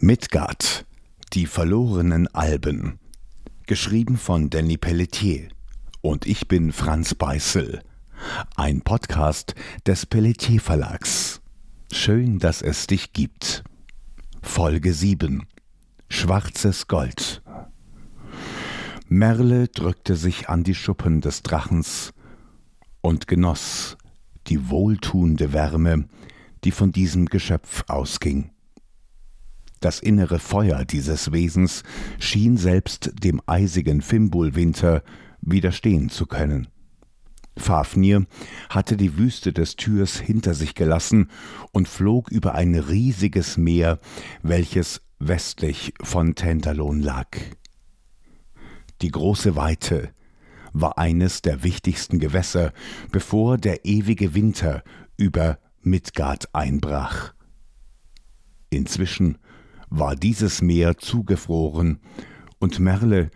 Midgard, die verlorenen Alben. Geschrieben von Danny Pelletier. Und ich bin Franz Beißel. Ein Podcast des Pelletier Verlags. Schön, dass es dich gibt. Folge 7. Schwarzes Gold. Merle drückte sich an die Schuppen des Drachens und genoss die wohltuende Wärme, die von diesem Geschöpf ausging. Das innere Feuer dieses Wesens schien selbst dem eisigen Fimbulwinter widerstehen zu können. Fafnir hatte die Wüste des Türs hinter sich gelassen und flog über ein riesiges Meer, welches westlich von Tentalon lag. Die große Weite war eines der wichtigsten Gewässer, bevor der ewige Winter über Midgard einbrach. Inzwischen war dieses Meer zugefroren, und Merle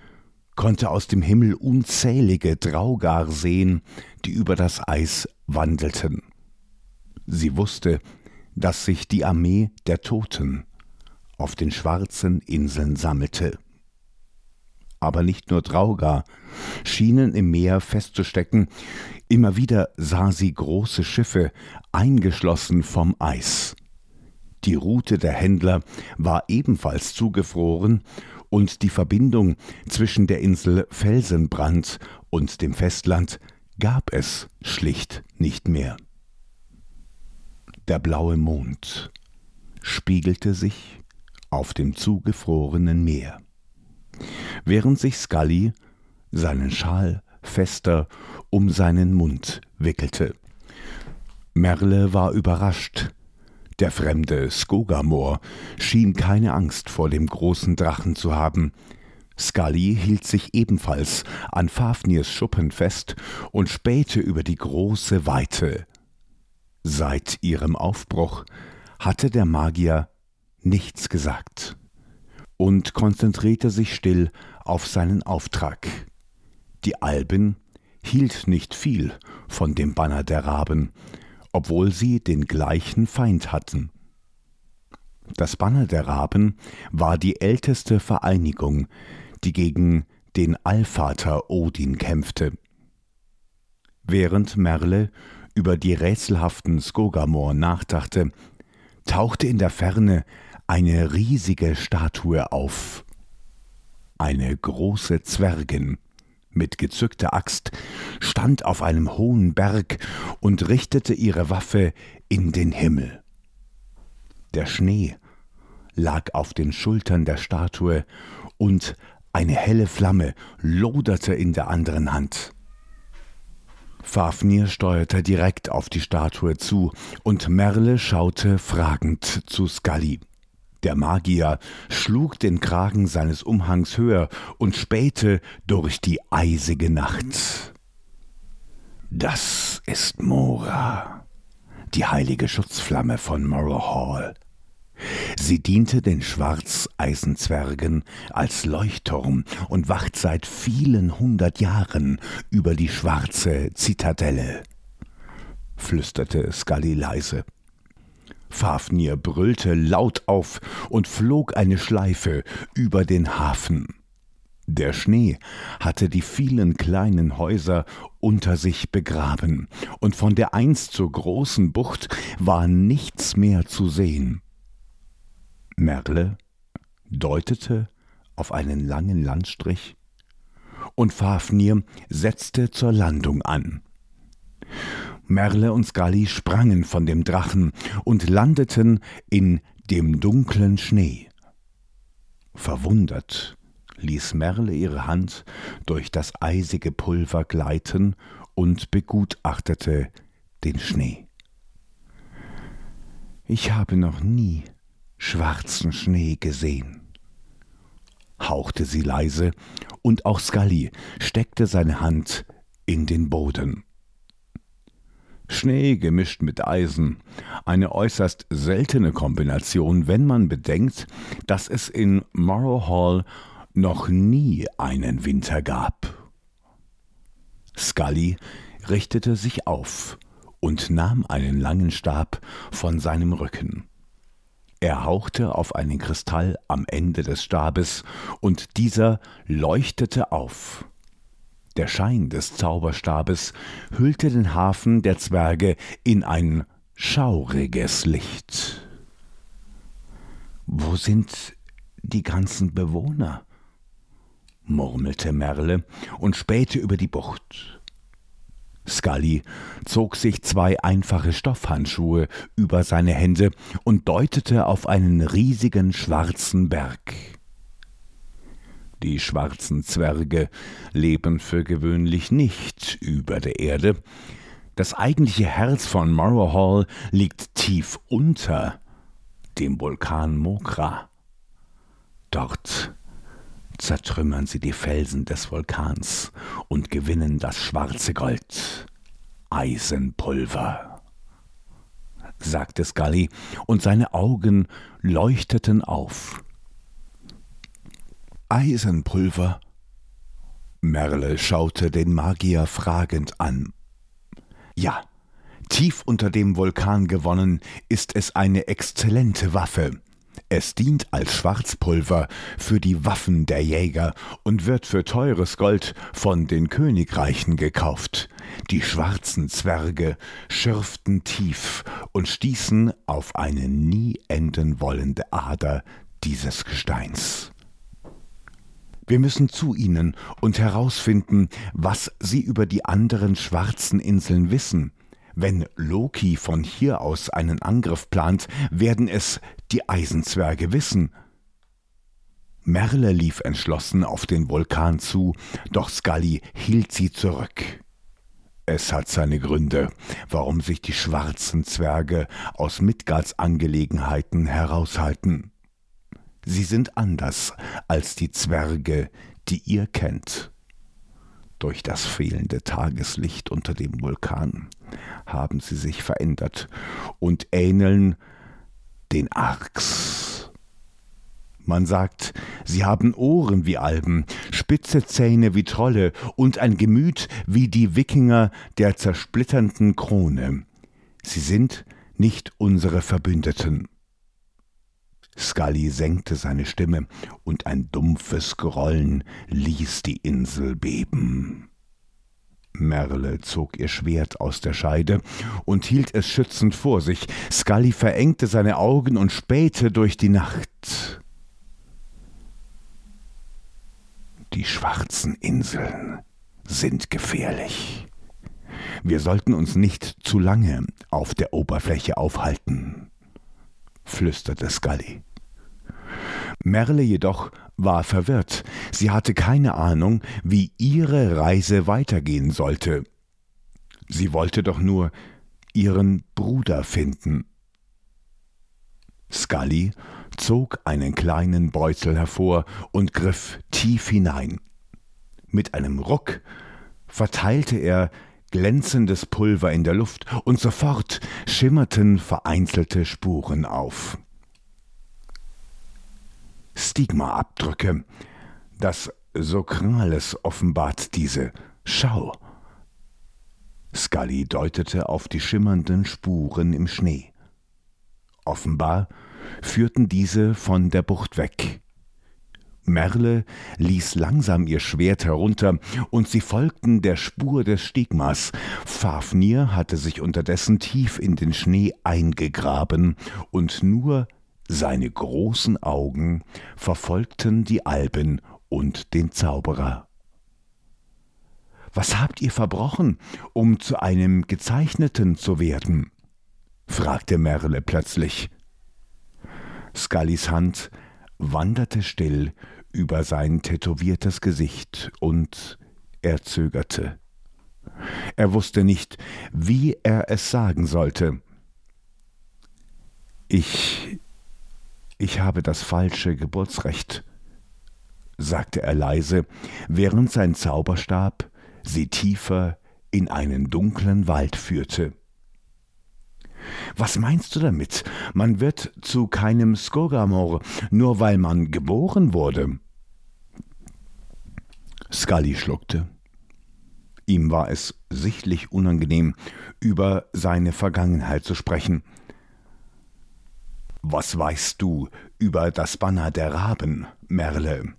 konnte aus dem Himmel unzählige Draugar sehen, die über das Eis wandelten. Sie wusste, dass sich die Armee der Toten auf den schwarzen Inseln sammelte. Aber nicht nur Draugar schienen im Meer festzustecken, immer wieder sah sie große Schiffe, eingeschlossen vom Eis. Die Route der Händler war ebenfalls zugefroren und die Verbindung zwischen der Insel Felsenbrand und dem Festland gab es schlicht nicht mehr. Der blaue Mond spiegelte sich auf dem zugefrorenen Meer, während sich Scully seinen Schal fester um seinen Mund wickelte. Merle war überrascht, der fremde Skogamor schien keine Angst vor dem großen Drachen zu haben. Scully hielt sich ebenfalls an Fafnirs Schuppen fest und spähte über die große Weite. Seit ihrem Aufbruch hatte der Magier nichts gesagt und konzentrierte sich still auf seinen Auftrag. Die Alben hielt nicht viel von dem Banner der Raben, obwohl sie den gleichen Feind hatten. Das Banner der Raben war die älteste Vereinigung, die gegen den Allvater Odin kämpfte. Während Merle über die rätselhaften Skogamor nachdachte, tauchte in der Ferne eine riesige Statue auf. Eine große Zwergin mit gezückter Axt, stand auf einem hohen Berg und richtete ihre Waffe in den Himmel. Der Schnee lag auf den Schultern der Statue und eine helle Flamme loderte in der anderen Hand. Fafnir steuerte direkt auf die Statue zu, und Merle schaute fragend zu Scully. Der Magier schlug den Kragen seines Umhangs höher und spähte durch die eisige Nacht. Das ist Mora, die heilige Schutzflamme von Morrow Hall. Sie diente den Schwarzeisenzwergen als Leuchtturm und wacht seit vielen hundert Jahren über die schwarze Zitadelle, flüsterte Scully leise. Fafnir brüllte laut auf und flog eine Schleife über den Hafen. Der Schnee hatte die vielen kleinen Häuser unter sich begraben, und von der einst so großen Bucht war nichts mehr zu sehen. Merle deutete auf einen langen Landstrich, und Fafnir setzte zur Landung an. Merle und Scully sprangen von dem Drachen und landeten in dem dunklen Schnee. Verwundert ließ Merle ihre Hand durch das eisige Pulver gleiten und begutachtete den Schnee. Ich habe noch nie schwarzen Schnee gesehen, hauchte sie leise, und auch Scully steckte seine Hand in den Boden. Schnee gemischt mit Eisen. Eine äußerst seltene Kombination, wenn man bedenkt, dass es in Morrow Hall noch nie einen Winter gab. Scully richtete sich auf und nahm einen langen Stab von seinem Rücken. Er hauchte auf einen Kristall am Ende des Stabes, und dieser leuchtete auf. Der Schein des Zauberstabes hüllte den Hafen der Zwerge in ein schauriges Licht. Wo sind die ganzen Bewohner? murmelte Merle und spähte über die Bucht. Scully zog sich zwei einfache Stoffhandschuhe über seine Hände und deutete auf einen riesigen schwarzen Berg. Die schwarzen Zwerge leben für gewöhnlich nicht über der Erde. Das eigentliche Herz von Morrow Hall liegt tief unter dem Vulkan Mokra. Dort zertrümmern sie die Felsen des Vulkans und gewinnen das schwarze Gold. Eisenpulver, sagte Scully, und seine Augen leuchteten auf. Eisenpulver? Merle schaute den Magier fragend an. Ja, tief unter dem Vulkan gewonnen ist es eine exzellente Waffe. Es dient als Schwarzpulver für die Waffen der Jäger und wird für teures Gold von den Königreichen gekauft. Die schwarzen Zwerge schürften tief und stießen auf eine nie enden wollende Ader dieses Gesteins. Wir müssen zu ihnen und herausfinden, was sie über die anderen schwarzen Inseln wissen. Wenn Loki von hier aus einen Angriff plant, werden es die Eisenzwerge wissen. Merle lief entschlossen auf den Vulkan zu, doch Scully hielt sie zurück. Es hat seine Gründe, warum sich die schwarzen Zwerge aus Midgards Angelegenheiten heraushalten. Sie sind anders als die Zwerge, die ihr kennt. Durch das fehlende Tageslicht unter dem Vulkan haben sie sich verändert und ähneln den Arx. Man sagt, sie haben Ohren wie Alben, spitze Zähne wie Trolle und ein Gemüt wie die Wikinger der zersplitternden Krone. Sie sind nicht unsere Verbündeten. Scully senkte seine Stimme, und ein dumpfes Grollen ließ die Insel beben. Merle zog ihr Schwert aus der Scheide und hielt es schützend vor sich. Scully verengte seine Augen und spähte durch die Nacht. Die schwarzen Inseln sind gefährlich. Wir sollten uns nicht zu lange auf der Oberfläche aufhalten, flüsterte Scully. Merle jedoch war verwirrt. Sie hatte keine Ahnung, wie ihre Reise weitergehen sollte. Sie wollte doch nur ihren Bruder finden. Scully zog einen kleinen Beutel hervor und griff tief hinein. Mit einem Ruck verteilte er glänzendes Pulver in der Luft, und sofort schimmerten vereinzelte Spuren auf. Stigmaabdrücke. Das Sokrales offenbart diese. Schau. Scully deutete auf die schimmernden Spuren im Schnee. Offenbar führten diese von der Bucht weg. Merle ließ langsam ihr Schwert herunter, und sie folgten der Spur des Stigmas. Fafnir hatte sich unterdessen tief in den Schnee eingegraben, und nur seine großen Augen verfolgten die Alben und den Zauberer. Was habt ihr verbrochen, um zu einem Gezeichneten zu werden? fragte Merle plötzlich. Scullys Hand wanderte still über sein tätowiertes Gesicht und er zögerte. Er wusste nicht, wie er es sagen sollte. Ich ich habe das falsche Geburtsrecht, sagte er leise, während sein Zauberstab sie tiefer in einen dunklen Wald führte. Was meinst du damit? Man wird zu keinem Skogamor, nur weil man geboren wurde. Scully schluckte. Ihm war es sichtlich unangenehm, über seine Vergangenheit zu sprechen. Was weißt du über das Banner der Raben, Merle?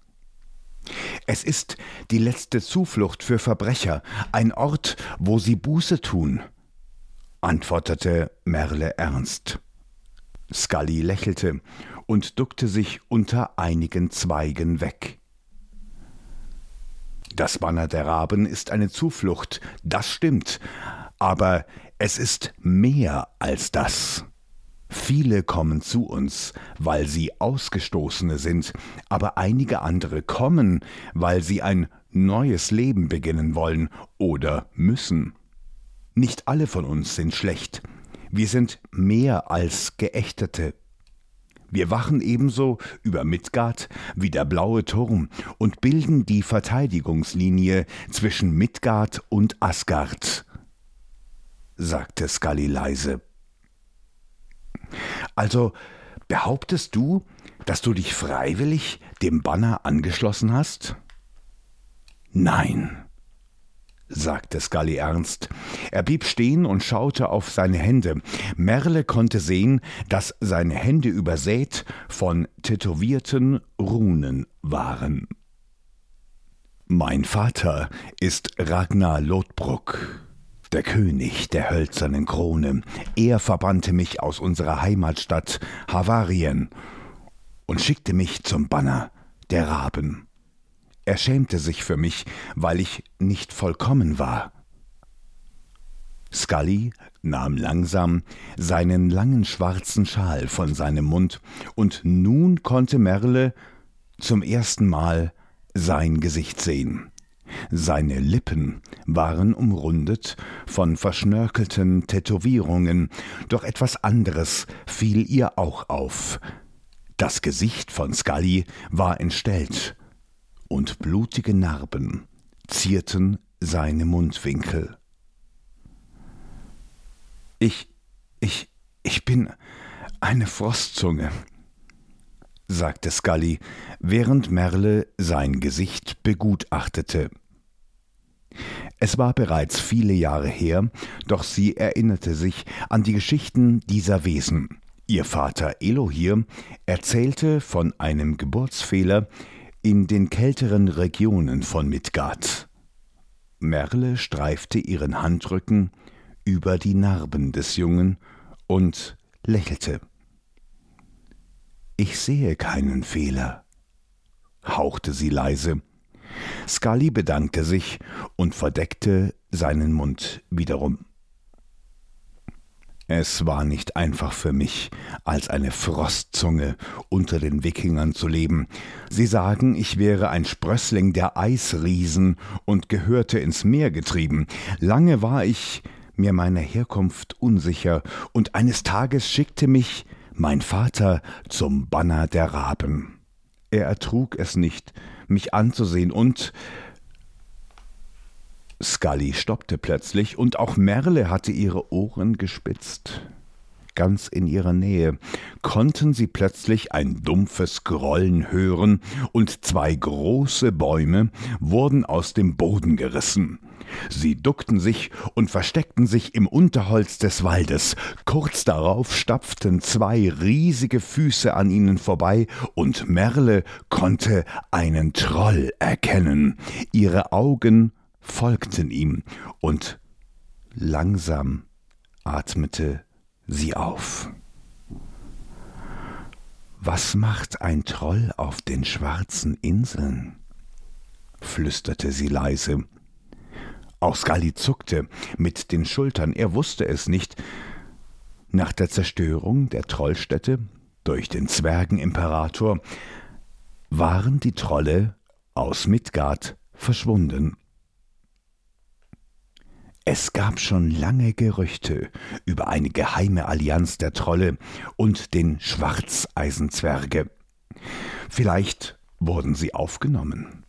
Es ist die letzte Zuflucht für Verbrecher, ein Ort, wo sie Buße tun, antwortete Merle ernst. Scully lächelte und duckte sich unter einigen Zweigen weg. Das Banner der Raben ist eine Zuflucht, das stimmt, aber es ist mehr als das. Viele kommen zu uns, weil sie Ausgestoßene sind, aber einige andere kommen, weil sie ein neues Leben beginnen wollen oder müssen. Nicht alle von uns sind schlecht. Wir sind mehr als Geächtete. Wir wachen ebenso über Midgard wie der blaue Turm und bilden die Verteidigungslinie zwischen Midgard und Asgard, sagte Scully leise. Also behauptest du, dass du dich freiwillig dem Banner angeschlossen hast? Nein, sagte Scully ernst. Er blieb stehen und schaute auf seine Hände. Merle konnte sehen, dass seine Hände übersät von tätowierten Runen waren. Mein Vater ist Ragnar Lodbrok, der König der hölzernen Krone. Er verbannte mich aus unserer Heimatstadt Havarien und schickte mich zum Banner der Raben. Er schämte sich für mich, weil ich nicht vollkommen war. Scully nahm langsam seinen langen schwarzen Schal von seinem Mund, und nun konnte Merle zum ersten Mal sein Gesicht sehen. Seine Lippen waren umrundet von verschnörkelten Tätowierungen, doch etwas anderes fiel ihr auch auf. Das Gesicht von Scully war entstellt und blutige Narben zierten seine Mundwinkel. Ich, ich, ich bin eine Frostzunge, sagte Scully, während Merle sein Gesicht begutachtete. Es war bereits viele Jahre her, doch sie erinnerte sich an die Geschichten dieser Wesen. Ihr Vater Elohir erzählte von einem Geburtsfehler, in den kälteren Regionen von Midgard. Merle streifte ihren Handrücken über die Narben des Jungen und lächelte. Ich sehe keinen Fehler, hauchte sie leise. Scully bedankte sich und verdeckte seinen Mund wiederum. Es war nicht einfach für mich, als eine Frostzunge unter den Wikingern zu leben. Sie sagen, ich wäre ein Sprössling der Eisriesen und gehörte ins Meer getrieben. Lange war ich mir meiner Herkunft unsicher, und eines Tages schickte mich mein Vater zum Banner der Raben. Er ertrug es nicht, mich anzusehen, und Scully stoppte plötzlich, und auch Merle hatte ihre Ohren gespitzt. Ganz in ihrer Nähe konnten sie plötzlich ein dumpfes Grollen hören, und zwei große Bäume wurden aus dem Boden gerissen. Sie duckten sich und versteckten sich im Unterholz des Waldes. Kurz darauf stapften zwei riesige Füße an ihnen vorbei, und Merle konnte einen Troll erkennen. Ihre Augen folgten ihm, und langsam atmete sie auf. Was macht ein Troll auf den schwarzen Inseln? flüsterte sie leise. Auch Scully zuckte mit den Schultern, er wusste es nicht. Nach der Zerstörung der Trollstätte durch den Zwergenimperator waren die Trolle aus Midgard verschwunden. Es gab schon lange Gerüchte über eine geheime Allianz der Trolle und den Schwarzeisenzwerge. Vielleicht wurden sie aufgenommen,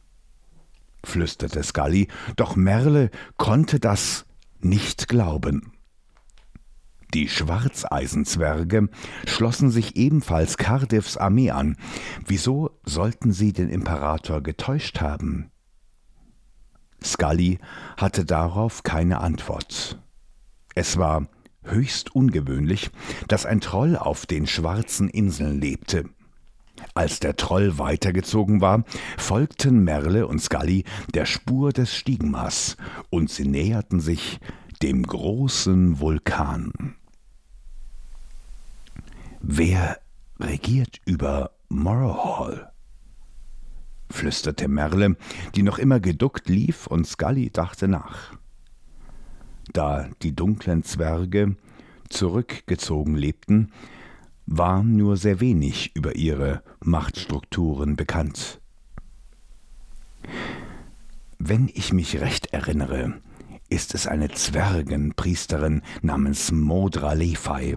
flüsterte Scully, doch Merle konnte das nicht glauben. Die Schwarzeisenzwerge schlossen sich ebenfalls Cardiffs Armee an. Wieso sollten sie den Imperator getäuscht haben? Scully hatte darauf keine Antwort. Es war höchst ungewöhnlich, dass ein Troll auf den schwarzen Inseln lebte. Als der Troll weitergezogen war, folgten Merle und Scully der Spur des Stigmas und sie näherten sich dem großen Vulkan. Wer regiert über Morrowhall? Flüsterte Merle, die noch immer geduckt lief, und Scully dachte nach. Da die dunklen Zwerge zurückgezogen lebten, war nur sehr wenig über ihre Machtstrukturen bekannt. Wenn ich mich recht erinnere, ist es eine Zwergenpriesterin namens Modra Lephai.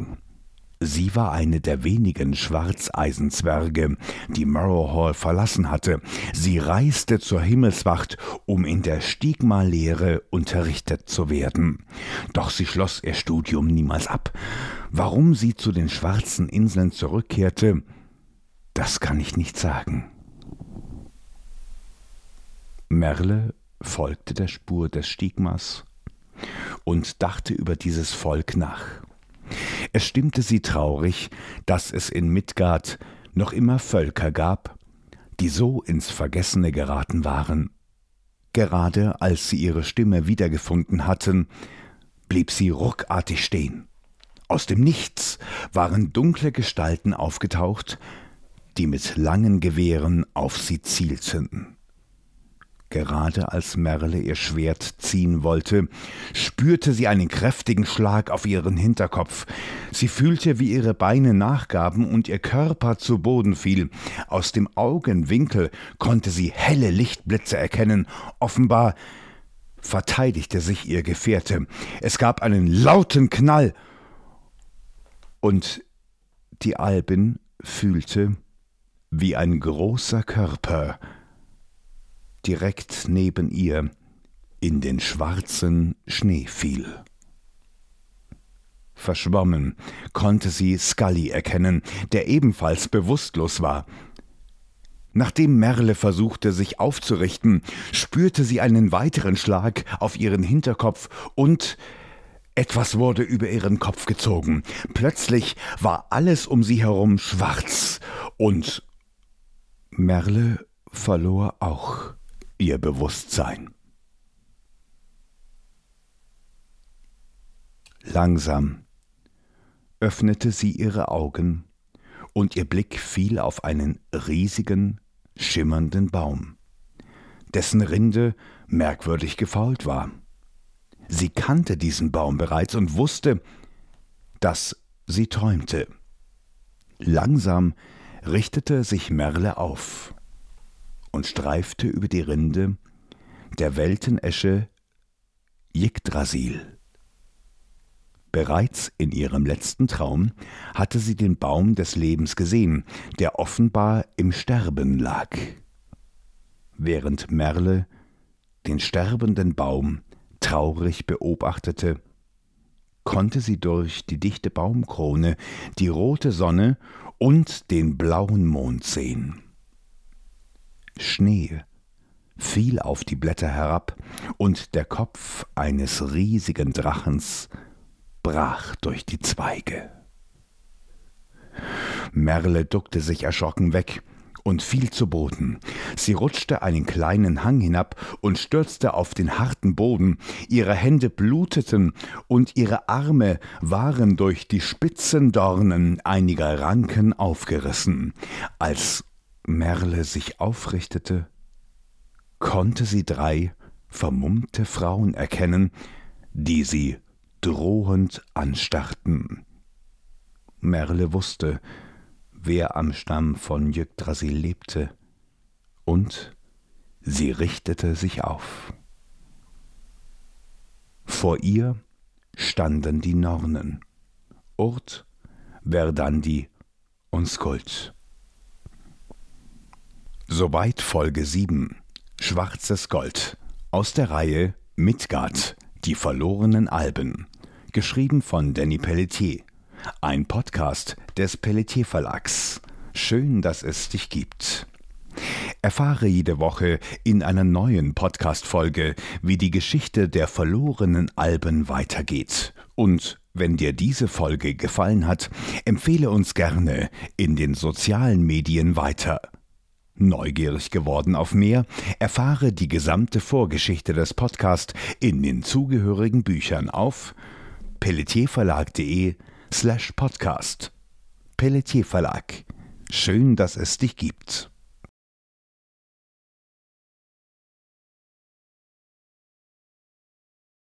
Sie war eine der wenigen Schwarzeisenzwerge, die Morrowhall verlassen hatte. Sie reiste zur Himmelswacht, um in der Stigma-Lehre unterrichtet zu werden. Doch sie schloss ihr Studium niemals ab. Warum sie zu den schwarzen Inseln zurückkehrte, das kann ich nicht sagen. Merle folgte der Spur des Stigmas und dachte über dieses Volk nach. Es stimmte sie traurig, dass es in Midgard noch immer Völker gab, die so ins Vergessene geraten waren. Gerade als sie ihre Stimme wiedergefunden hatten, blieb sie ruckartig stehen. Aus dem Nichts waren dunkle Gestalten aufgetaucht, die mit langen Gewehren auf sie zielten. Gerade als Merle ihr Schwert ziehen wollte, spürte sie einen kräftigen Schlag auf ihren Hinterkopf. Sie fühlte, wie ihre Beine nachgaben und ihr Körper zu Boden fiel. Aus dem Augenwinkel konnte sie helle Lichtblitze erkennen. Offenbar verteidigte sich ihr Gefährte. Es gab einen lauten Knall, und die Albin fühlte, wie ein großer Körper direkt neben ihr in den schwarzen Schnee fiel. Verschwommen konnte sie Scully erkennen, der ebenfalls bewusstlos war. Nachdem Merle versuchte, sich aufzurichten, spürte sie einen weiteren Schlag auf ihren Hinterkopf und etwas wurde über ihren Kopf gezogen. Plötzlich war alles um sie herum schwarz und Merle verlor auch ihr Bewusstsein. Langsam öffnete sie ihre Augen und ihr Blick fiel auf einen riesigen, schimmernden Baum, dessen Rinde merkwürdig gefault war. Sie kannte diesen Baum bereits und wusste, dass sie träumte. Langsam richtete sich Merle auf und streifte über die Rinde der Weltenesche Yggdrasil. Bereits in ihrem letzten Traum hatte sie den Baum des Lebens gesehen, der offenbar im Sterben lag. Während Merle den sterbenden Baum traurig beobachtete, konnte sie durch die dichte Baumkrone die rote Sonne und den blauen Mond sehen. Schnee fiel auf die Blätter herab, und der Kopf eines riesigen Drachens brach durch die Zweige. Merle duckte sich erschrocken weg und fiel zu Boden. Sie rutschte einen kleinen Hang hinab und stürzte auf den harten Boden. Ihre Hände bluteten und ihre Arme waren durch die spitzen Dornen einiger Ranken aufgerissen. Als Merle sich aufrichtete, konnte sie drei vermummte Frauen erkennen, die sie drohend anstarrten. Merle wusste, wer am Stamm von Yggdrasil lebte, und sie richtete sich auf. Vor ihr standen die Nornen, Urt, Verdandi und Skuld. Soweit Folge 7. Schwarzes Gold. Aus der Reihe Midgard. Die verlorenen Alben. Geschrieben von Danny Pelletier. Ein Podcast des Pelletier Verlags. Schön, dass es dich gibt. Erfahre jede Woche in einer neuen Podcast-Folge, wie die Geschichte der verlorenen Alben weitergeht Und wenn dir diese Folge gefallen hat, empfehle uns gerne in den sozialen Medien weiter. Neugierig geworden auf mehr, erfahre die gesamte Vorgeschichte des Podcasts in den zugehörigen Büchern auf pelletierverlag.de slash podcast. Pelletier Verlag. Schön, dass es dich gibt.